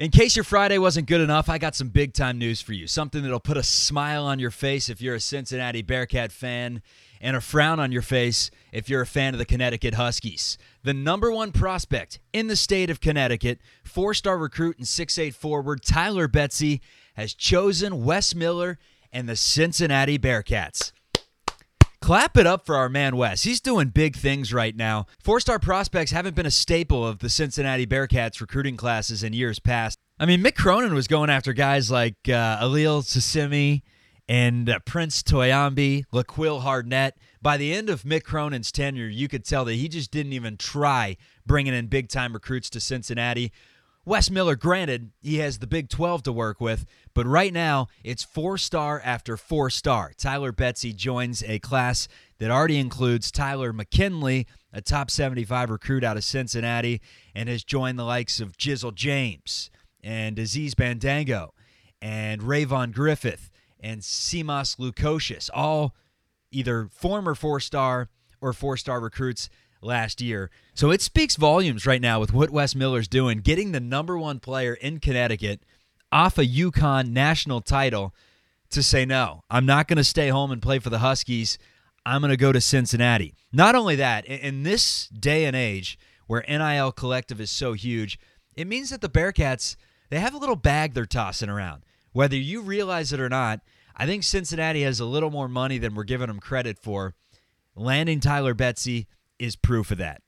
In case your Friday wasn't good enough, I got some big time news for you. Something that'll put a smile on your face if you're a Cincinnati Bearcat fan and a frown on your face if you're a fan of the Connecticut Huskies. The number one prospect in the state of Connecticut, four star recruit and 6'8 forward Tyler Betsey, has chosen Wes Miller and the Cincinnati Bearcats. Clap it up for our man Wes. He's doing big things right now. Four star prospects haven't been a staple of the Cincinnati Bearcats recruiting classes in years past. I mean, Mick Cronin was going after guys like uh, Alil Sasimi and uh, Prince Toyambi, Laquil Hardnett. By the end of Mick Cronin's tenure, you could tell that he just didn't even try bringing in big time recruits to Cincinnati. Wes Miller, granted, he has the Big 12 to work with, but right now it's four star after four star. Tyler Betsey joins a class that already includes Tyler McKinley, a top 75 recruit out of Cincinnati, and has joined the likes of Jizzle James and Aziz Bandaogo and Rayvon Griffith and Simas Lukosius, all either former four star or four star recruits last year. So it speaks volumes right now with what Wes Miller's doing, getting the number one player in Connecticut off a UConn national title to say, no, I'm not going to stay home and play for the Huskies. I'm going to go to Cincinnati. Not only that, in this day and age where NIL collective is so huge, it means that the Bearcats, they have a little bag they're tossing around. Whether you realize it or not, I think Cincinnati has a little more money than we're giving them credit for. Landing Tyler Betsey is proof of that.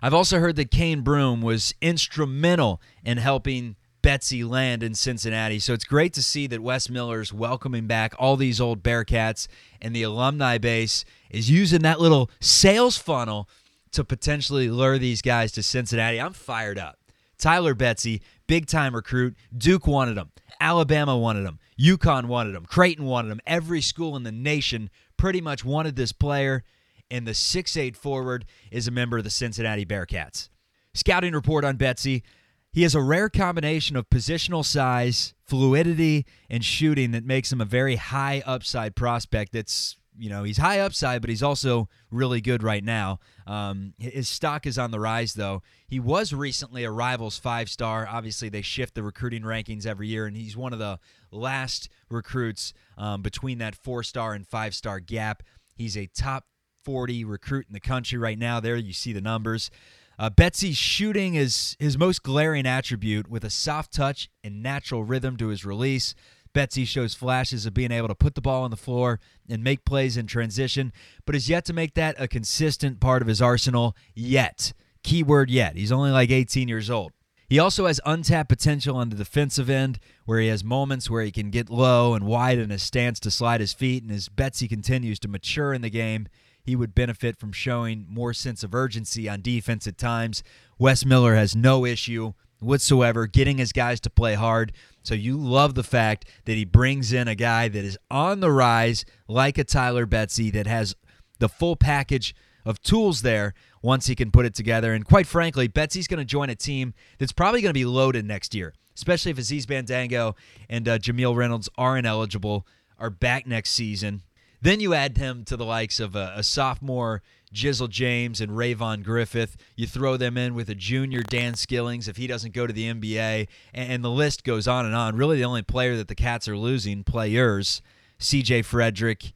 I've also heard that Cane Broom was instrumental in helping Betsey land in Cincinnati. So it's great to see that Wes Miller's welcoming back all these old Bearcats and the alumni base is using that little sales funnel to potentially lure these guys to Cincinnati. I'm fired up. Tyler Betsey, big time recruit. Duke wanted him. Alabama wanted him. UConn wanted him. Creighton wanted him. Every school in the nation pretty much wanted this player and the six-eight forward is a member of the Cincinnati Bearcats. Scouting report on Betsey. He has a rare combination of positional size, fluidity, and shooting that makes him a very high upside prospect. That's, you know, he's high upside, but he's also really good right now. Um, his stock is on the rise, though. He was recently a Rivals five star. Obviously, they shift the recruiting rankings every year, and he's one of the last recruits um, between that four star and five star gap. He's a top 40 recruit in the country right now. There you see the numbers. Uh, Betsey's shooting is his most glaring attribute with a soft touch and natural rhythm to his release. Betsey shows flashes of being able to put the ball on the floor and make plays in transition, but has yet to make that a consistent part of his arsenal yet. Keyword yet. He's only like 18 years old. He also has untapped potential on the defensive end, where he has moments where he can get low and wide in his stance to slide his feet, and as Betsey continues to mature in the game, he would benefit from showing more sense of urgency on defense at times. Wes Miller has no issue whatsoever getting his guys to play hard. So you love the fact that he brings in a guy that is on the rise, like a Tyler Betsey, that has the full package of tools there once he can put it together. And quite frankly, Betsey's going to join a team that's probably going to be loaded next year, especially if Aziz Bandaogo and uh, Jamille Reynolds aren't eligible, are back next season. Then you add him to the likes of a, a sophomore Jizzle James and Rayvon Griffith. You throw them in with a junior Dan Skillings if he doesn't go to the NBA, and, and the list goes on and on. Really, the only player that the Cats are losing, players, C.J. Fredrick,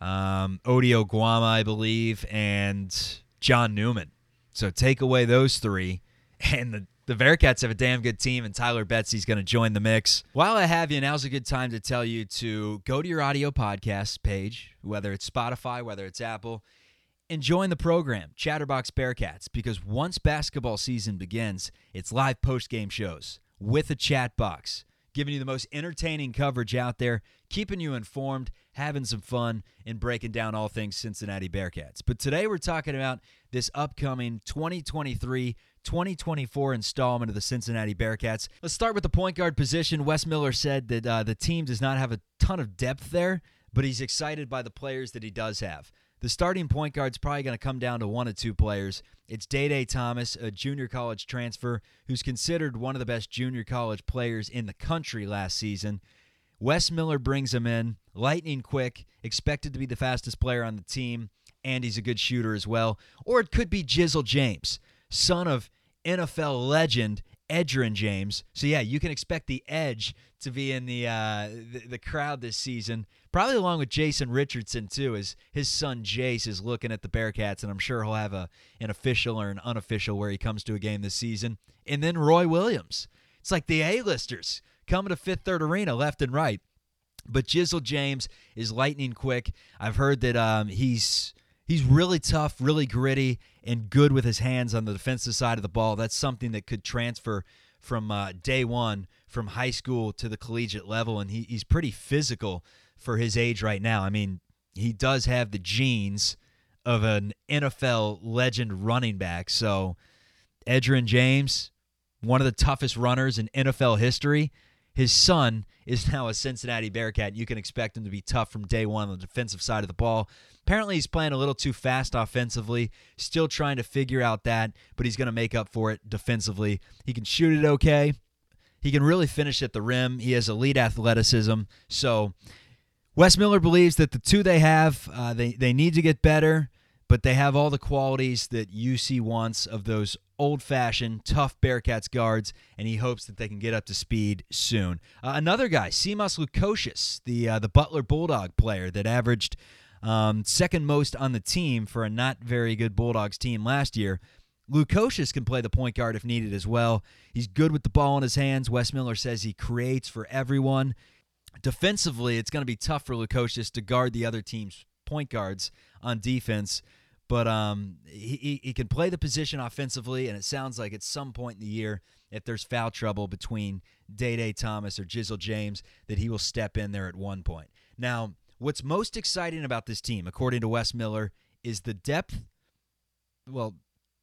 um, Ody Oguama, I believe, and John Newman. So take away those three, and the the Bearcats have a damn good team, and Tyler Betsey's going to join the mix. While I have you, now's a good time to tell you to go to your audio podcast page, whether it's Spotify, whether it's Apple, and join the program, Chatterbox Bearcats, because once basketball season begins, it's live post game shows with a chat box, giving you the most entertaining coverage out there, keeping you informed, having some fun, and breaking down all things Cincinnati Bearcats. But today we're talking about this upcoming 2023 2024 installment of the Cincinnati Bearcats. Let's start with the point guard position. Wes Miller said that uh, the team does not have a ton of depth there, but he's excited by the players that he does have. The starting point guard's probably going to come down to one of two players. It's Day Day Thomas, a junior college transfer who's considered one of the best junior college players in the country last season. Wes Miller brings him in, lightning quick, expected to be the fastest player on the team, and he's a good shooter as well. Or it could be Jizzle James son of NFL legend Edgerrin James. So yeah, you can expect the Edge to be in the, uh, the the crowd this season, probably along with Jason Richardson too, as his son Jace is looking at the Bearcats, and I'm sure he'll have a an official or an unofficial where he comes to a game this season. And then Roy Williams. It's like the A-listers coming to Fifth Third Arena left and right. But Jizzle James is lightning quick. I've heard that um, he's he's really tough, really gritty, and good with his hands on the defensive side of the ball. That's something that could transfer from uh, day one from high school to the collegiate level, and he, he's pretty physical for his age right now. I mean, he does have the genes of an NFL legend running back. So, Edgerrin James, one of the toughest runners in NFL history. His son is now a Cincinnati Bearcat. You can expect him to be tough from day one on the defensive side of the ball. Apparently, he's playing a little too fast offensively. Still trying to figure out that, but he's going to make up for it defensively. He can shoot it okay. He can really finish at the rim. He has elite athleticism. So, Wes Miller believes that the two they have, uh, they, they need to get better, but they have all the qualities that UC wants of those old fashioned, tough Bearcats guards, and he hopes that they can get up to speed soon. Uh, another guy, Simas Lukosius, the, uh, the Butler Bulldog player that averaged um, second most on the team for a not very good Bulldogs team last year. Lukosius can play the point guard if needed as well. He's good with the ball in his hands. Wes Miller says he creates for everyone. Defensively, it's going to be tough for Lukosius to guard the other team's point guards on defense but um, he, he can play the position offensively, and it sounds like at some point in the year, if there's foul trouble between Day Day Thomas or Jizzle James, that he will step in there at one point. Now, what's most exciting about this team, according to Wes Miller, is the depth. Well,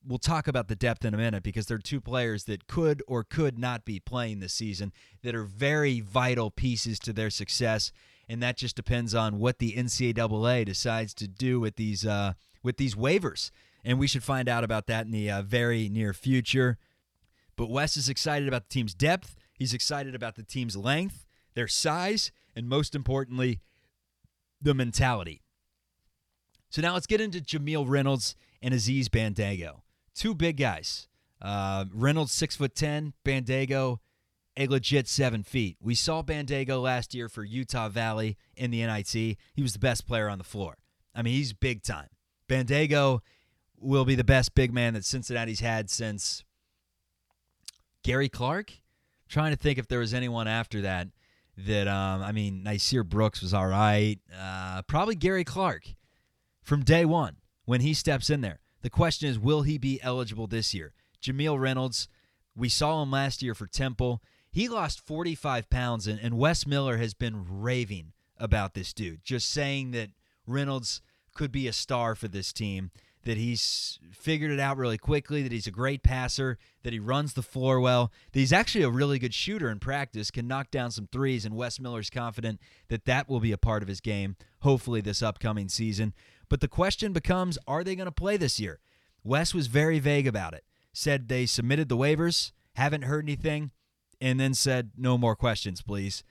we'll talk about the depth in a minute because there are two players that could or could not be playing this season that are very vital pieces to their success, and that just depends on what the NCAA decides to do with these. Uh, with these waivers. And we should find out about that in the uh, very near future. But Wes is excited about the team's depth. He's excited about the team's length, their size, and most importantly, the mentality. So now let's get into Jamille Reynolds and Aziz Bandaogo. Two big guys. Uh, Reynolds six foot ten, Bandaogo a legit seven feet. We saw Bandaogo last year for Utah Valley in the NIT. He was the best player on the floor. I mean, he's big time. Bandaogo will be the best big man that Cincinnati's had since Gary Clark. I'm trying to think if there was anyone after that that um, I mean Nysier Brooks was all right. Uh, probably Gary Clark from day one when he steps in there. The question is, will he be eligible this year? Jamille Reynolds, we saw him last year for Temple. He lost 45 pounds, and, and Wes Miller has been raving about this dude, just saying that Reynolds – could be a star for this team. That he's figured it out really quickly, that he's a great passer, that he runs the floor well, that he's actually a really good shooter in practice, can knock down some threes, and Wes Miller's confident that that will be a part of his game, hopefully this upcoming season. But the question becomes are they going to play this year? Wes was very vague about it, said they submitted the waivers, haven't heard anything, and then said no more questions, please.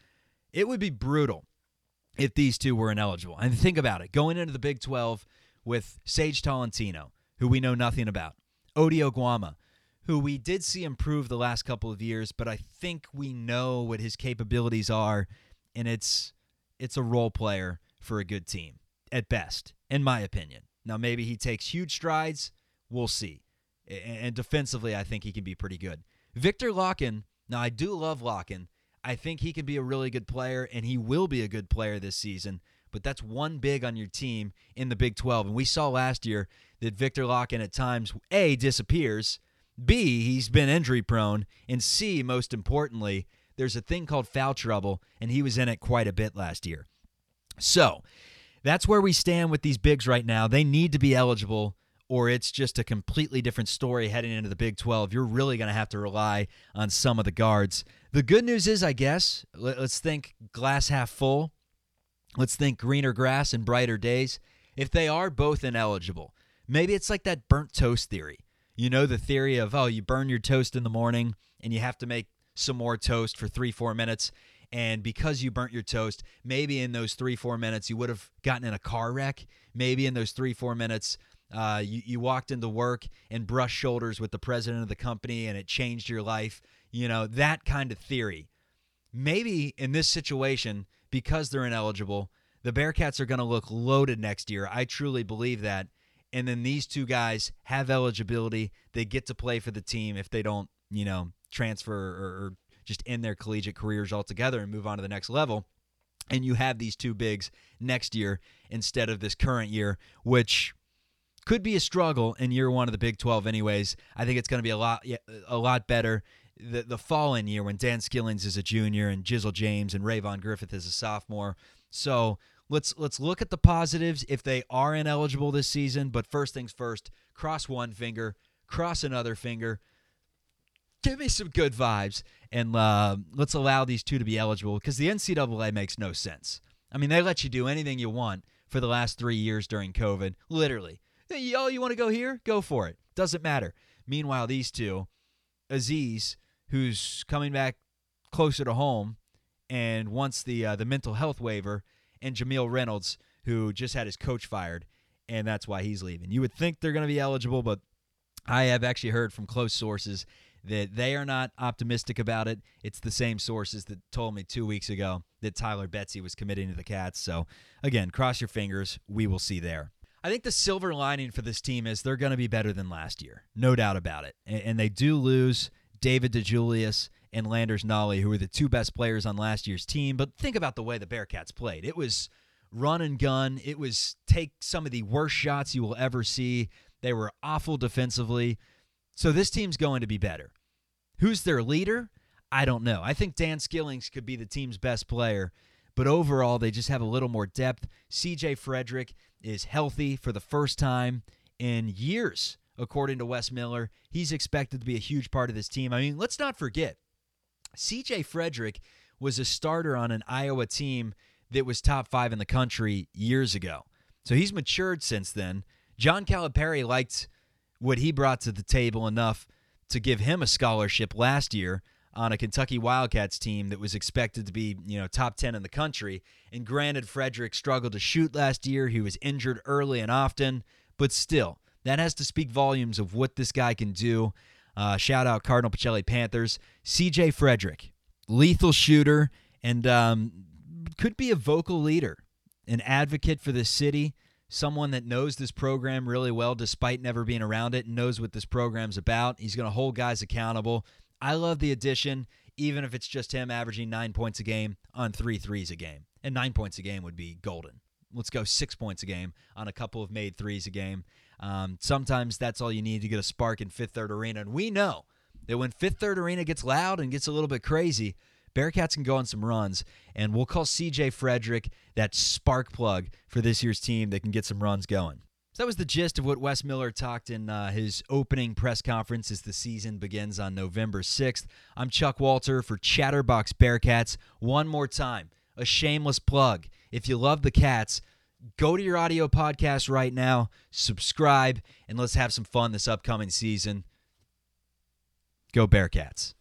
It would be brutal if these two were ineligible. And think about it going into the Big 12 with Sage Tolentino, who we know nothing about, Ody Oguama, who we did see improve the last couple of years, but I think we know what his capabilities are, and it's it's a role player for a good team at best, in my opinion. Now maybe he takes huge strides, we'll see. And defensively, I think he can be pretty good. Viktor Lakhin, now I do love Lakhin, I think he can be a really good player, and he will be a good player this season. But that's one big on your team in the Big 12. And we saw last year that Viktor Lakhin at times, A, disappears, B, he's been injury prone, and C, most importantly, there's a thing called foul trouble, and he was in it quite a bit last year. So that's where we stand with these bigs right now. They need to be eligible or it's just a completely different story heading into the Big 12. You're really going to have to rely on some of the guards. The good news is, I guess, let's think glass half full. Let's think greener grass and brighter days. If they are both ineligible, maybe it's like that burnt toast theory. You know, the theory of, oh, you burn your toast in the morning and you have to make some more toast for three, four minutes. And because you burnt your toast, maybe in those three, four minutes, you would have gotten in a car wreck. Maybe in those three, four minutes, uh, you, you walked into work and brushed shoulders with the president of the company and it changed your life. You know, that kind of theory. Maybe in this situation, because they're ineligible, the Bearcats are going to look loaded next year. I truly believe that. And then these two guys have eligibility. They get to play for the team if they don't, you know, transfer or, or just end their collegiate careers altogether and move on to the next level. And you have these two bigs next year instead of this current year, which could be a struggle in year one of the Big 12 anyways. I think it's going to be a lot a lot better the the following year when Dan Skillings is a junior and Jizzle James and Rayvon Griffith is a sophomore. So let's let's look at the positives if they are ineligible this season. But first things first, cross one finger, cross another finger. Give me some good vibes, and uh, let's allow these two to be eligible because the NCAA makes no sense. I mean, they let you do anything you want for the last three years during COVID, literally. Oh, you want to go here? Go for it. Doesn't matter. Meanwhile, these two, Aziz, who's coming back closer to home and wants the uh, the mental health waiver, and Jamille Reynolds, who just had his coach fired, and that's why he's leaving. You would think they're going to be eligible, but I have actually heard from close sources that they are not optimistic about it. It's the same sources that told me two weeks ago that Tyler Betsey was committing to the Cats. So, again, cross your fingers. We will see there. I think the silver lining for this team is they're going to be better than last year, no doubt about it. And, they do lose David DeJulius and Landers Nolley, who were the two best players on last year's team. But think about the way the Bearcats played. It was run and gun. It was take some of the worst shots you will ever see. They were awful defensively. So this team's going to be better. Who's their leader? I don't know. I think Dan Skillings could be the team's best player, but overall, they just have a little more depth. CJ Fredrick is healthy for the first time in years, according to Wes Miller. He's expected to be a huge part of this team. I mean, let's not forget, CJ Fredrick was a starter on an Iowa team that was top five in the country years ago. So he's matured since then. John Calipari liked what he brought to the table enough to give him a scholarship last year on a Kentucky Wildcats team that was expected to be, you know, top 10 in the country. And granted, Fredrick struggled to shoot last year. He was injured early and often, but still, that has to speak volumes of what this guy can do. Uh, shout out Cardinal Pacelli Panthers. CJ Fredrick, lethal shooter, and um, could be a vocal leader, an advocate for the city, someone that knows this program really well despite never being around it and knows what this program's about. He's going to hold guys accountable. I love the addition, even if it's just him averaging nine points a game on three threes a game. And nine points a game would be golden. Let's go six points a game on a couple of made threes a game. Um, sometimes that's all you need to get a spark in Fifth Third Arena. And we know that when Fifth Third Arena gets loud and gets a little bit crazy, Bearcats can go on some runs. And we'll call CJ Fredrick that spark plug for this year's team that can get some runs going. So that was the gist of what Wes Miller talked in uh, his opening press conference as the season begins on November 6th. I'm Chuck Walter for Chatterbox Bearcats. One more time, a shameless plug. If you love the Cats, go to your audio podcast right now, subscribe, and let's have some fun this upcoming season. Go Bearcats.